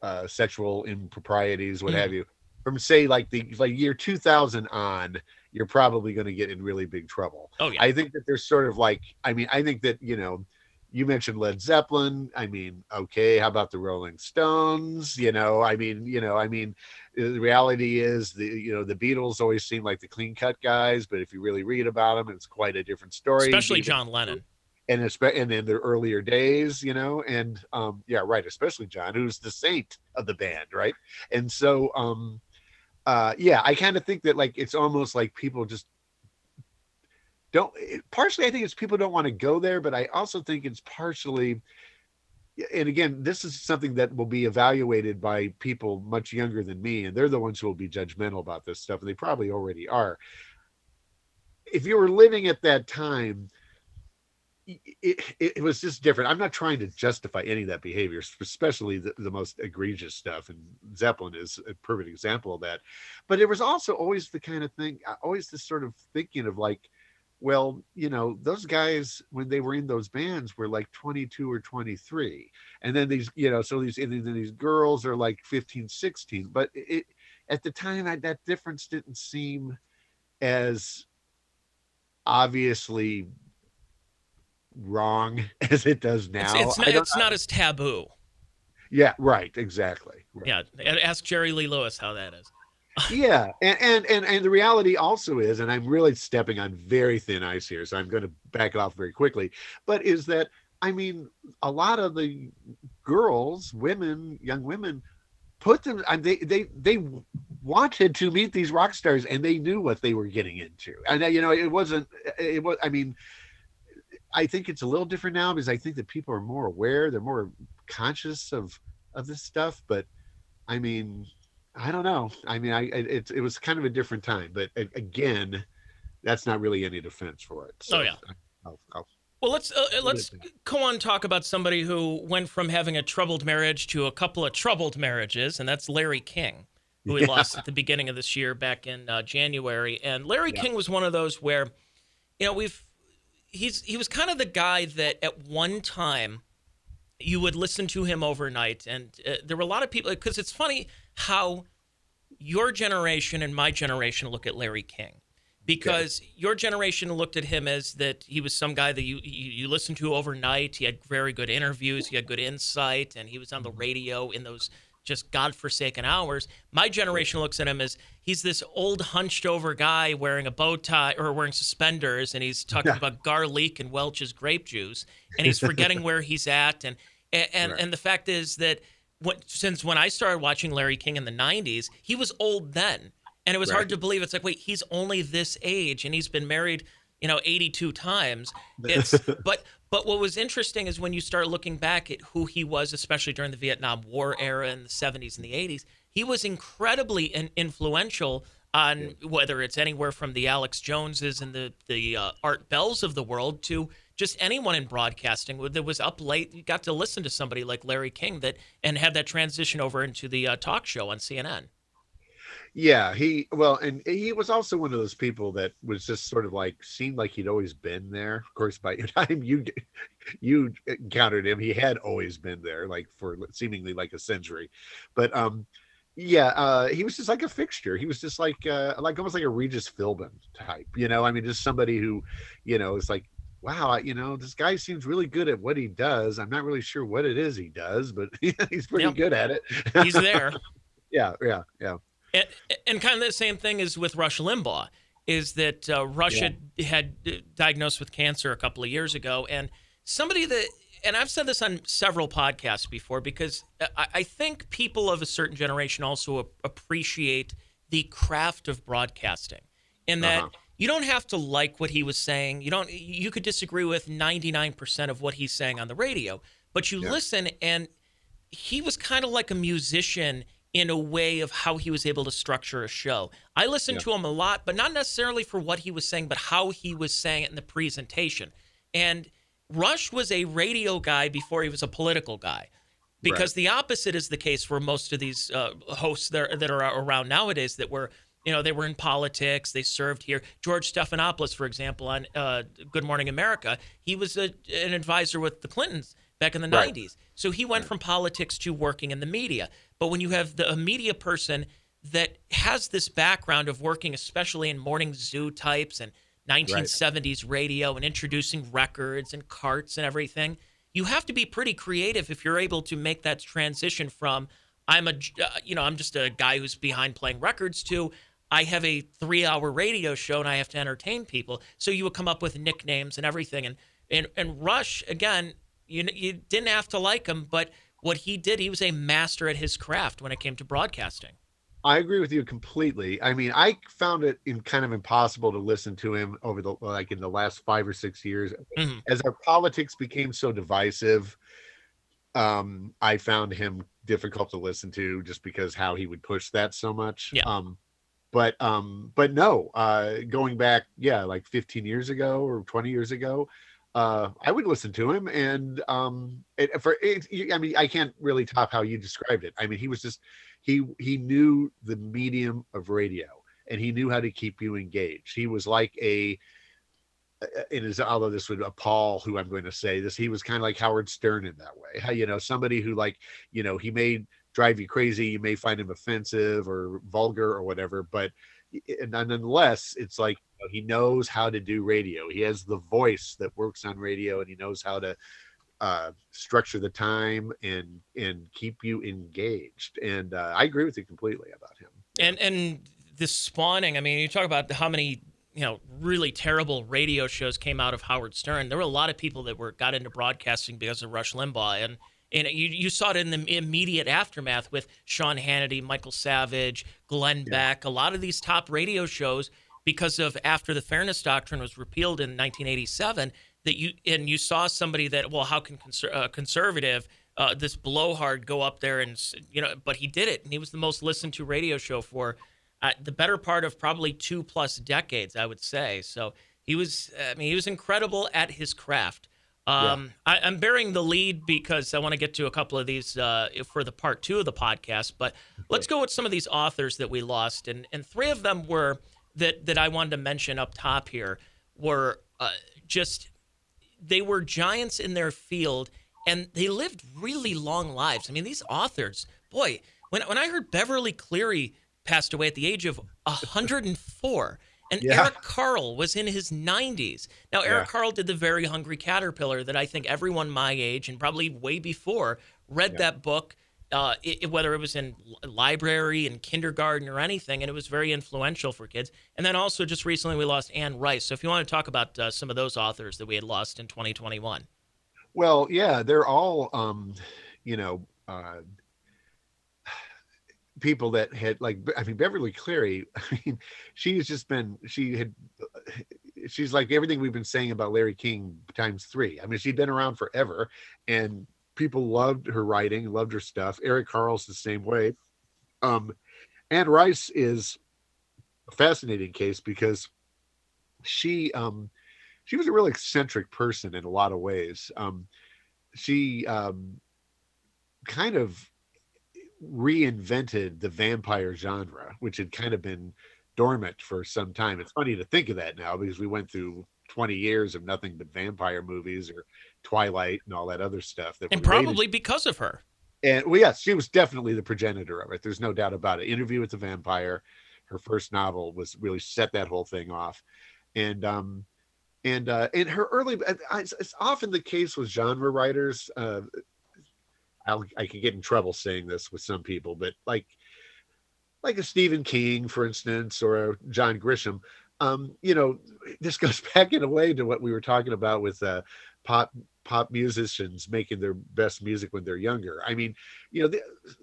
uh, sexual improprieties, what mm. have you, from say like the like year 2000 on, you're probably going to get in really big trouble. Oh yeah. I think that there's sort of like, I mean, I think that you know, you mentioned Led Zeppelin. I mean, okay, how about the Rolling Stones? You know, I mean, you know, I mean, the reality is the you know the Beatles always seem like the clean cut guys, but if you really read about them, it's quite a different story. Especially John Lennon. And and in the earlier days, you know, and um, yeah, right, especially John, who's the saint of the band, right? And so, um, uh, yeah, I kind of think that like it's almost like people just don't. Partially, I think it's people don't want to go there, but I also think it's partially and again, this is something that will be evaluated by people much younger than me, and they're the ones who will be judgmental about this stuff, and they probably already are. If you were living at that time, it, it, was just different. I'm not trying to justify any of that behavior, especially the, the, most egregious stuff. And Zeppelin is a perfect example of that. But it was also always the kind of thing, always this sort of thinking of like, well, you know, those guys when they were in those bands were like 22 or 23. And then these, you know, so these and then these girls are like 15, 16. But it at the time I, that difference didn't seem as obviously wrong as it does now. It's, it's, not, it's not, as taboo. Yeah, right, exactly. Right. Yeah, ask Jerry Lee Lewis how that is yeah and, and and and the reality also is and i'm really stepping on very thin ice here so i'm going to back it off very quickly but is that i mean a lot of the girls women young women put them and they they they wanted to meet these rock stars and they knew what they were getting into and you know it wasn't it was i mean i think it's a little different now because i think that people are more aware they're more conscious of of this stuff but i mean I don't know. I mean, I it, it was kind of a different time, but again, that's not really any defense for it. So oh yeah. I'll, I'll, well, let's uh, let's go on talk about somebody who went from having a troubled marriage to a couple of troubled marriages, and that's Larry King, who we yeah. lost at the beginning of this year back in uh, January. And Larry yeah. King was one of those where, you know, we've he's he was kind of the guy that at one time you would listen to him overnight, and uh, there were a lot of people because it's funny how your generation and my generation look at Larry King because okay. your generation looked at him as that he was some guy that you, you you listened to overnight. He had very good interviews, he had good insight, and he was on the mm-hmm. radio in those just godforsaken hours. My generation looks at him as he's this old hunched over guy wearing a bow tie or wearing suspenders, and he's talking yeah. about garlic and Welch's grape juice, and he's forgetting where he's at, and and and, right. and the fact is that when, since when I started watching Larry King in the 90s, he was old then. And it was right. hard to believe. It's like, wait, he's only this age and he's been married, you know, 82 times. It's but but what was interesting is when you start looking back at who he was, especially during the Vietnam War era in the 70s and the 80s, he was incredibly influential on whether it's anywhere from the Alex Joneses and the the uh, Art Bells of the world to just anyone in broadcasting that was up late got to listen to somebody like Larry King that and had that transition over into the uh, talk show on CNN. Yeah, he well, and he was also one of those people that was just sort of like seemed like he'd always been there. Of course, by the time you you encountered him, he had always been there, like for seemingly like a century. But um, yeah, uh, he was just like a fixture. He was just like uh, like almost like a Regis Philbin type, you know. I mean, just somebody who, you know, is like wow, you know, this guy seems really good at what he does. I'm not really sure what it is he does, but he's pretty yep. good at it. he's there. yeah, yeah, yeah. And, and, kind of the same thing is with Rush Limbaugh, is that uh, Rush yeah. had, uh, diagnosed with cancer a couple of years ago, and somebody that, and I've said this on several podcasts before, because I, I think people of a certain generation also appreciate the craft of broadcasting, in that. Uh-huh you don't have to like what he was saying. You don't. You could disagree with 99% of what he's saying on the radio, but you Yeah. listen, and he was kind of like a musician in a way of how he was able to structure a show. I listened Yeah. to him a lot, but not necessarily for what he was saying, but how he was saying it in the presentation. And Rush was a radio guy before he was a political guy. Because the opposite is the case for most of these uh, hosts that are, that are around nowadays that were, you know, they were in politics, they served here. George Stephanopoulos, for example, on uh, Good Morning America, he was a, an advisor with the Clintons back in the Right. 90s. So he went from politics to working in the media. But when you have the, a media person that has this background of working, especially in morning zoo types and 1970s radio and introducing records and carts and everything, you have to be pretty creative if you're able to make that transition from I'm a uh, you know I'm just a guy who's behind playing records to I have a three hour radio show and I have to entertain people. So you would come up with nicknames and everything. And and and Rush again, you you didn't have to like him, but what he did, he was a master at his craft when it came to broadcasting. I agree with you completely. I mean, I found it in kind of impossible to listen to him over the like in the last five or six years Mhm. as our politics became so divisive. Um, I found him difficult to listen to just because how he would push that so much. Yeah. Um, but um, but no, uh, going back, yeah, like 15 years ago or 20 years ago, uh, I would listen to him, and um, it, for it, I mean, I can't really top how you described it. I mean, he was just he he knew the medium of radio, and he knew how to keep you engaged. He was like a it is although this would appall who I'm going to say this, he was kind of like Howard Stern in that way. How, you know, somebody who like, you know, he may drive you crazy. You may find him offensive or vulgar or whatever, but and nonetheless, it's like you know, he knows how to do radio. He has the voice that works on radio, and he knows how to uh, structure the time and and keep you engaged. And uh, I agree with you completely about him. And and this spawning, I mean, you talk about how many you know really terrible radio shows came out of Howard Stern. There were a lot of people that were got into broadcasting because of Rush Limbaugh, and and you you saw it in the immediate aftermath with Sean Hannity, Michael Savage, Glenn Beck, a lot of these top radio shows because of after the Fairness Doctrine was repealed in 1987 that you and you saw somebody that well how can conser- uh, conservative uh, this blowhard go up there and you know but he did it and he was the most listened to radio show for uh, the better part of probably two plus decades I would say. So he was I mean he was incredible at his craft um, I, I'm bearing the lead because I want to get to a couple of these uh, for the part two of the podcast but let's go with some of these authors that we lost. And and three of them were that that I wanted to mention up top here were uh, just they were giants in their field and they lived really long lives. I mean, these authors, boy, when when I heard Beverly Cleary passed away at the age of 104 and Yeah. Eric Carle was in his 90s. Now Eric Yeah. Carle did the very hungry caterpillar that I think everyone my age and probably way before read Yeah. that book uh, it, whether it was in library and kindergarten or anything, and it was very influential for kids. And then also just recently we lost Anne Rice. So if you want to talk about uh, some of those authors that we had lost in 2021, Well, yeah, they're all, um, you know, uh, people that had like, I mean, Beverly Cleary. I mean, she's just been, she had, she's like everything we've been saying about Larry King times three. I mean, she'd been around forever, and people loved her writing, loved her stuff. Eric Carle's the same way. Um, Anne Rice is a fascinating case because she, um, she was a real eccentric person in a lot of ways. Um, she um, kind of reinvented the vampire genre, which had kind of been dormant for some time. It's funny to think of that now because we went through 20 years of nothing but vampire movies or Twilight and all that other stuff. That and probably because of her. and well, yes, she was definitely the progenitor of it. There's no doubt about it. Interview with the Vampire, her first novel, was really set that whole thing off, and um, and uh, in her early, it's, it's often the case with genre writers. Uh, I'll, I could get in trouble saying this with some people, but like like a Stephen King, for instance, or a John Grisham. Um, you know, this goes back in a way to what we were talking about with uh, pop pop musicians making their best music when they're younger. I mean, you know, the,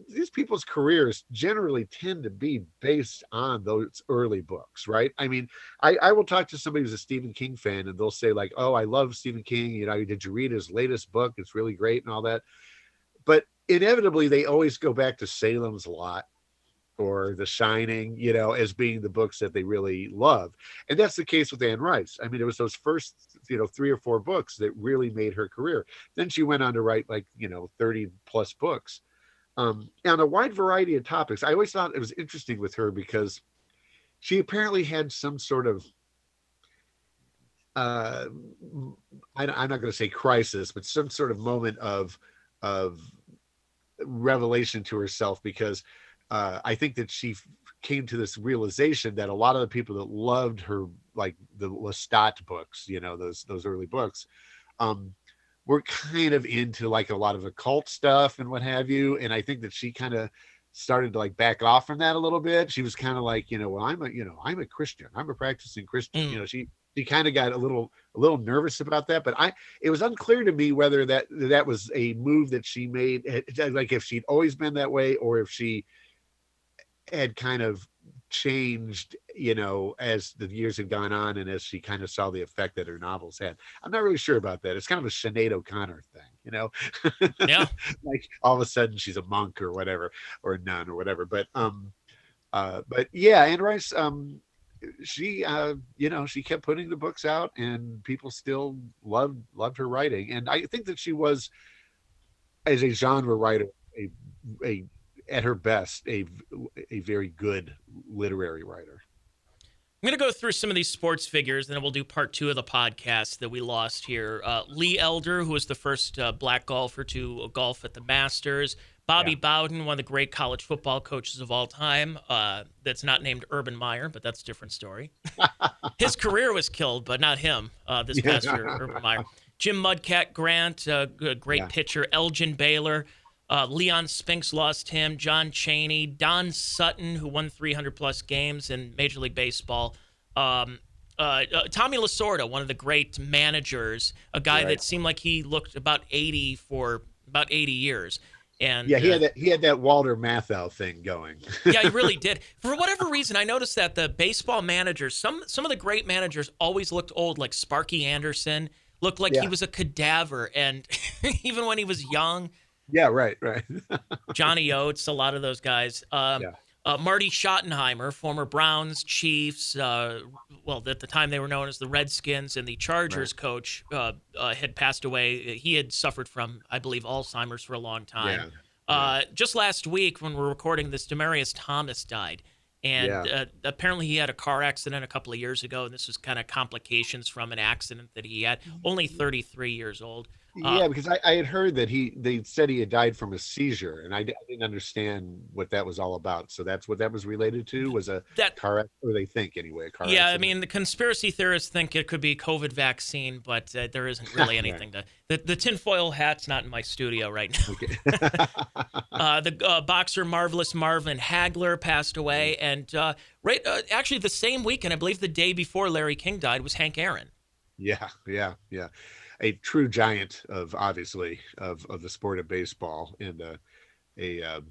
these people's careers generally tend to be based on those early books, right? I mean, I, I will talk to somebody who's a Stephen King fan and they'll say, like, oh, I love Stephen King. You know, did you read his latest book? It's really great and all that. But inevitably, they always go back to Salem's Lot or The Shining, you know, as being the books that they really love. And that's the case with Anne Rice. I mean, it was those first, you know, three or four books that really made her career. Then she went on to write like, you know, 30 plus books um, on a wide variety of topics. I always thought it was interesting with her because she apparently had some sort of uh, I, I'm not going to say crisis, but some sort of moment of of revelation to herself because uh, I think that she came to this realization that a lot of the people that loved her, like the Lestat books, you know, those those early books, um, were kind of into like a lot of occult stuff and what have you. And I think that she kind of started to like back off from that a little bit. She was kind of like, you know, well, I'm a, you know, I'm a Christian. I'm a practicing Christian. Mm. You know, she she kind of got a little a little nervous about that but i it was unclear to me whether that that was a move that she made eh, like if she'd always been that way or if she had kind of changed, you know, as the years had gone on and as she kind of saw the effect that her novels had. I'm not really sure about that. It's kind of a Sinead O'Connor thing, you know? Yeah. like all of a sudden she's a monk or whatever, or a nun or whatever. But um uh but yeah, Anne Rice, um she uh you know she kept putting the books out and people still loved loved her writing and i think that she was as a genre writer a a at her best, a a very good literary writer. I'm going to go through some of these sports figures, and then we'll do part two of the podcast that we lost here. Uh, Lee Elder, who was the first uh, black golfer to golf at the Masters. Bobby yeah. Bowden, one of the great college football coaches of all time. Uh, that's not named Urban Meyer, but that's a different story. His career was killed, but not him uh, this past year, Urban Meyer. Jim Mudcat Grant, a great yeah. pitcher. Elgin Baylor. Uh, Leon Spinks lost him. John Chaney. Don Sutton, who won 300 plus games in Major League Baseball. Um, uh, uh, Tommy Lasorda, one of the great managers, a guy right. that seemed like he looked about 80 for about 80 years. And yeah, he had uh, that he had that Walter Matthau thing going. yeah, he really did. For whatever reason, I noticed that the baseball managers, some some of the great managers, always looked old. Like Sparky Anderson looked like yeah. he was a cadaver, and even when he was young, yeah, right, right. Johnny Oates, a lot of those guys. Um, yeah. Uh, Marty Schottenheimer, former Browns, Chiefs, uh, well, at the time they were known as the Redskins, and the Chargers right. coach uh, uh had passed away. He had suffered from, I believe, Alzheimer's for a long time. Yeah. Uh, yeah. Just last week, when we're recording this, Demaryius Thomas died. And yeah. Uh, apparently, he had a car accident a couple of years ago, and this was kind of complications from an accident that he had. Only 33 years old. Uh, yeah, because I, I, had heard that he they said he had died from a seizure, and I, I, didn't understand what that was all about. So that's what that was related to was a that, car, or they think anyway. car yeah, accident. I mean the conspiracy theorists think it could be COVID vaccine, but uh, there isn't really anything right. to. The, the tinfoil hat's not in my studio right now. Okay. uh, the uh, boxer Marvelous Marvin Hagler passed away, mm. and uh, right uh, actually the same weekend, I believe the day before Larry King died, was Hank Aaron. Yeah, yeah, yeah a true giant of obviously of of the sport of baseball and uh, a um,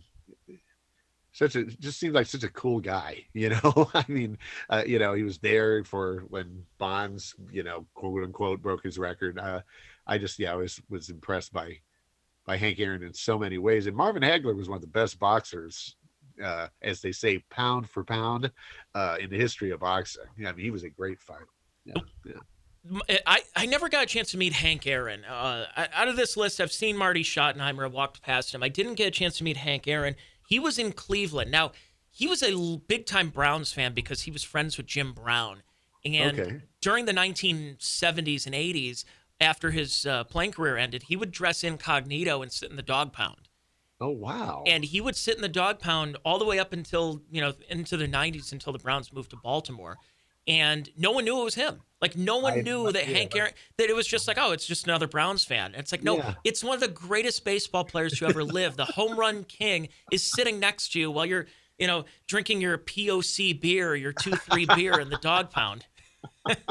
such a just seems like such a cool guy you know? I mean uh, you know he was there for when bonds you know quote unquote broke his record. Uh, i just yeah i was was impressed by by hank aaron in so many ways. And marvin hagler was one of the best boxers uh, as they say pound for pound uh, in the history of boxing. Yeah, i mean he was a great fighter. Yeah, yeah. I, I never got a chance to meet Hank Aaron. Uh, out of this list, I've seen Marty Schottenheimer. I walked past him. I didn't get a chance to meet Hank Aaron. He was in Cleveland. Now, he was a big time Browns fan because he was friends with Jim Brown. And okay. during the 1970s and 80s, after his uh, playing career ended, he would dress incognito and sit in the dog pound. Oh wow! And he would sit in the dog pound all the way up until you know into the 90s until the Browns moved to Baltimore and no one knew it was him. Like no one I knew that Hank Aaron that it was just like, oh, it's just another Browns fan. And it's like, no, yeah. it's one of the greatest baseball players to ever live. The home run king is sitting next to you while you're, you know, drinking your POC beer, your two three beer in the dog pound.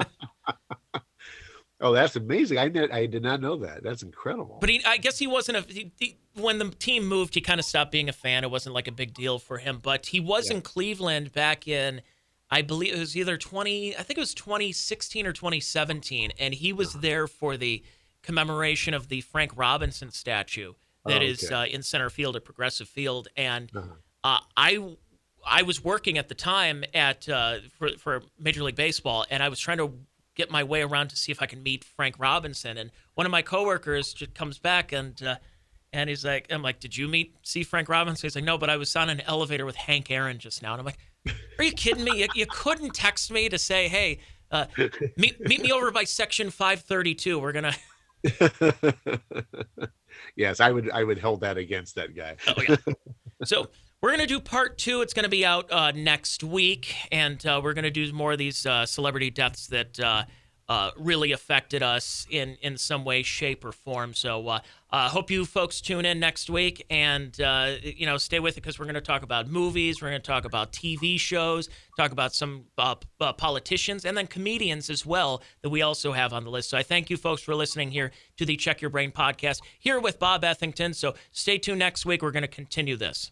Oh, that's amazing! I did, I did not know that. That's incredible. But he, I guess he wasn't a. He, he, when the team moved, he kind of stopped being a fan. It wasn't like a big deal for him. But he was Yeah. in Cleveland back in, I believe it was either 20. I think it was 2016 or 2017, and he was there for the commemoration of the Frank Robinson statue that Oh, is uh, in center field at Progressive Field, and Uh-huh. uh, I. I was working at the time at uh, for for Major League Baseball, and I was trying to get my way around to see if I can meet Frank Robinson. And one of my coworkers just comes back and uh, and he's like, I'm like, did you meet see Frank Robinson? He's like, no, but I was on an elevator with Hank Aaron just now. And I'm like, are you kidding me? You, you couldn't text me to say, hey, uh, meet meet me over by section 532. We're gonna. yes, I would I would hold that against that guy. Oh yeah. So we're gonna do part two. It's gonna be out uh, next week, and uh, we're gonna do more of these uh, celebrity deaths that uh, uh, really affected us in in some way, shape, or form. So uh, hope you folks tune in next week, and uh, you know stay with it because we're gonna talk about movies, we're gonna talk about TV shows, talk about some uh, uh, politicians, and then comedians as well that we also have on the list. So I thank you folks for listening here to the Check Your Brain podcast here with Bob Ethington. So stay tuned next week. We're gonna continue this.